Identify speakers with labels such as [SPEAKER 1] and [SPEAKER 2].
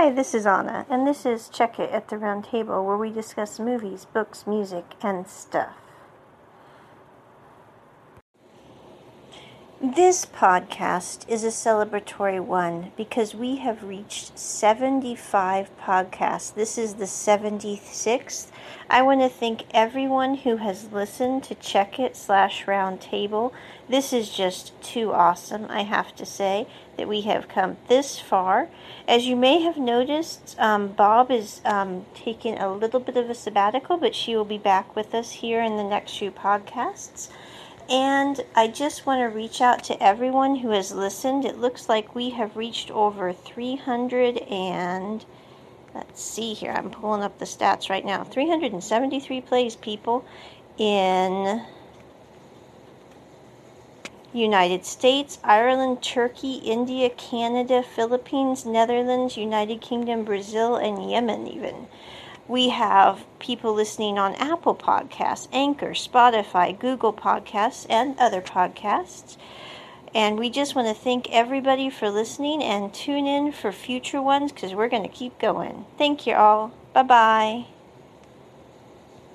[SPEAKER 1] Hi, this is Anna, and this is Check It at the Round Table, where we discuss movies, books, music, and stuff. This podcast is a celebratory one because we have reached 75 podcasts. This is the 76th. I want to thank everyone who has listened to Check It slash Round Table. This is just too awesome, I have to say, that we have come this far. As you may have noticed, um, Bob is um, taking a little bit of a sabbatical, but she will be back with us here in the next few podcasts. And I just want to reach out to everyone who has listened. It looks like we have reached over 300 and let's see here. I'm pulling up the stats right now. 373 plays, people, in United States, Ireland, Turkey, India, Canada, Philippines, Netherlands, United Kingdom, Brazil, and Yemen, even. We have people listening on Apple Podcasts, Anchor, Spotify, Google Podcasts, and other podcasts. And we just want to thank everybody for listening and tune in for future ones because we're going to keep going. Thank you all. Bye bye.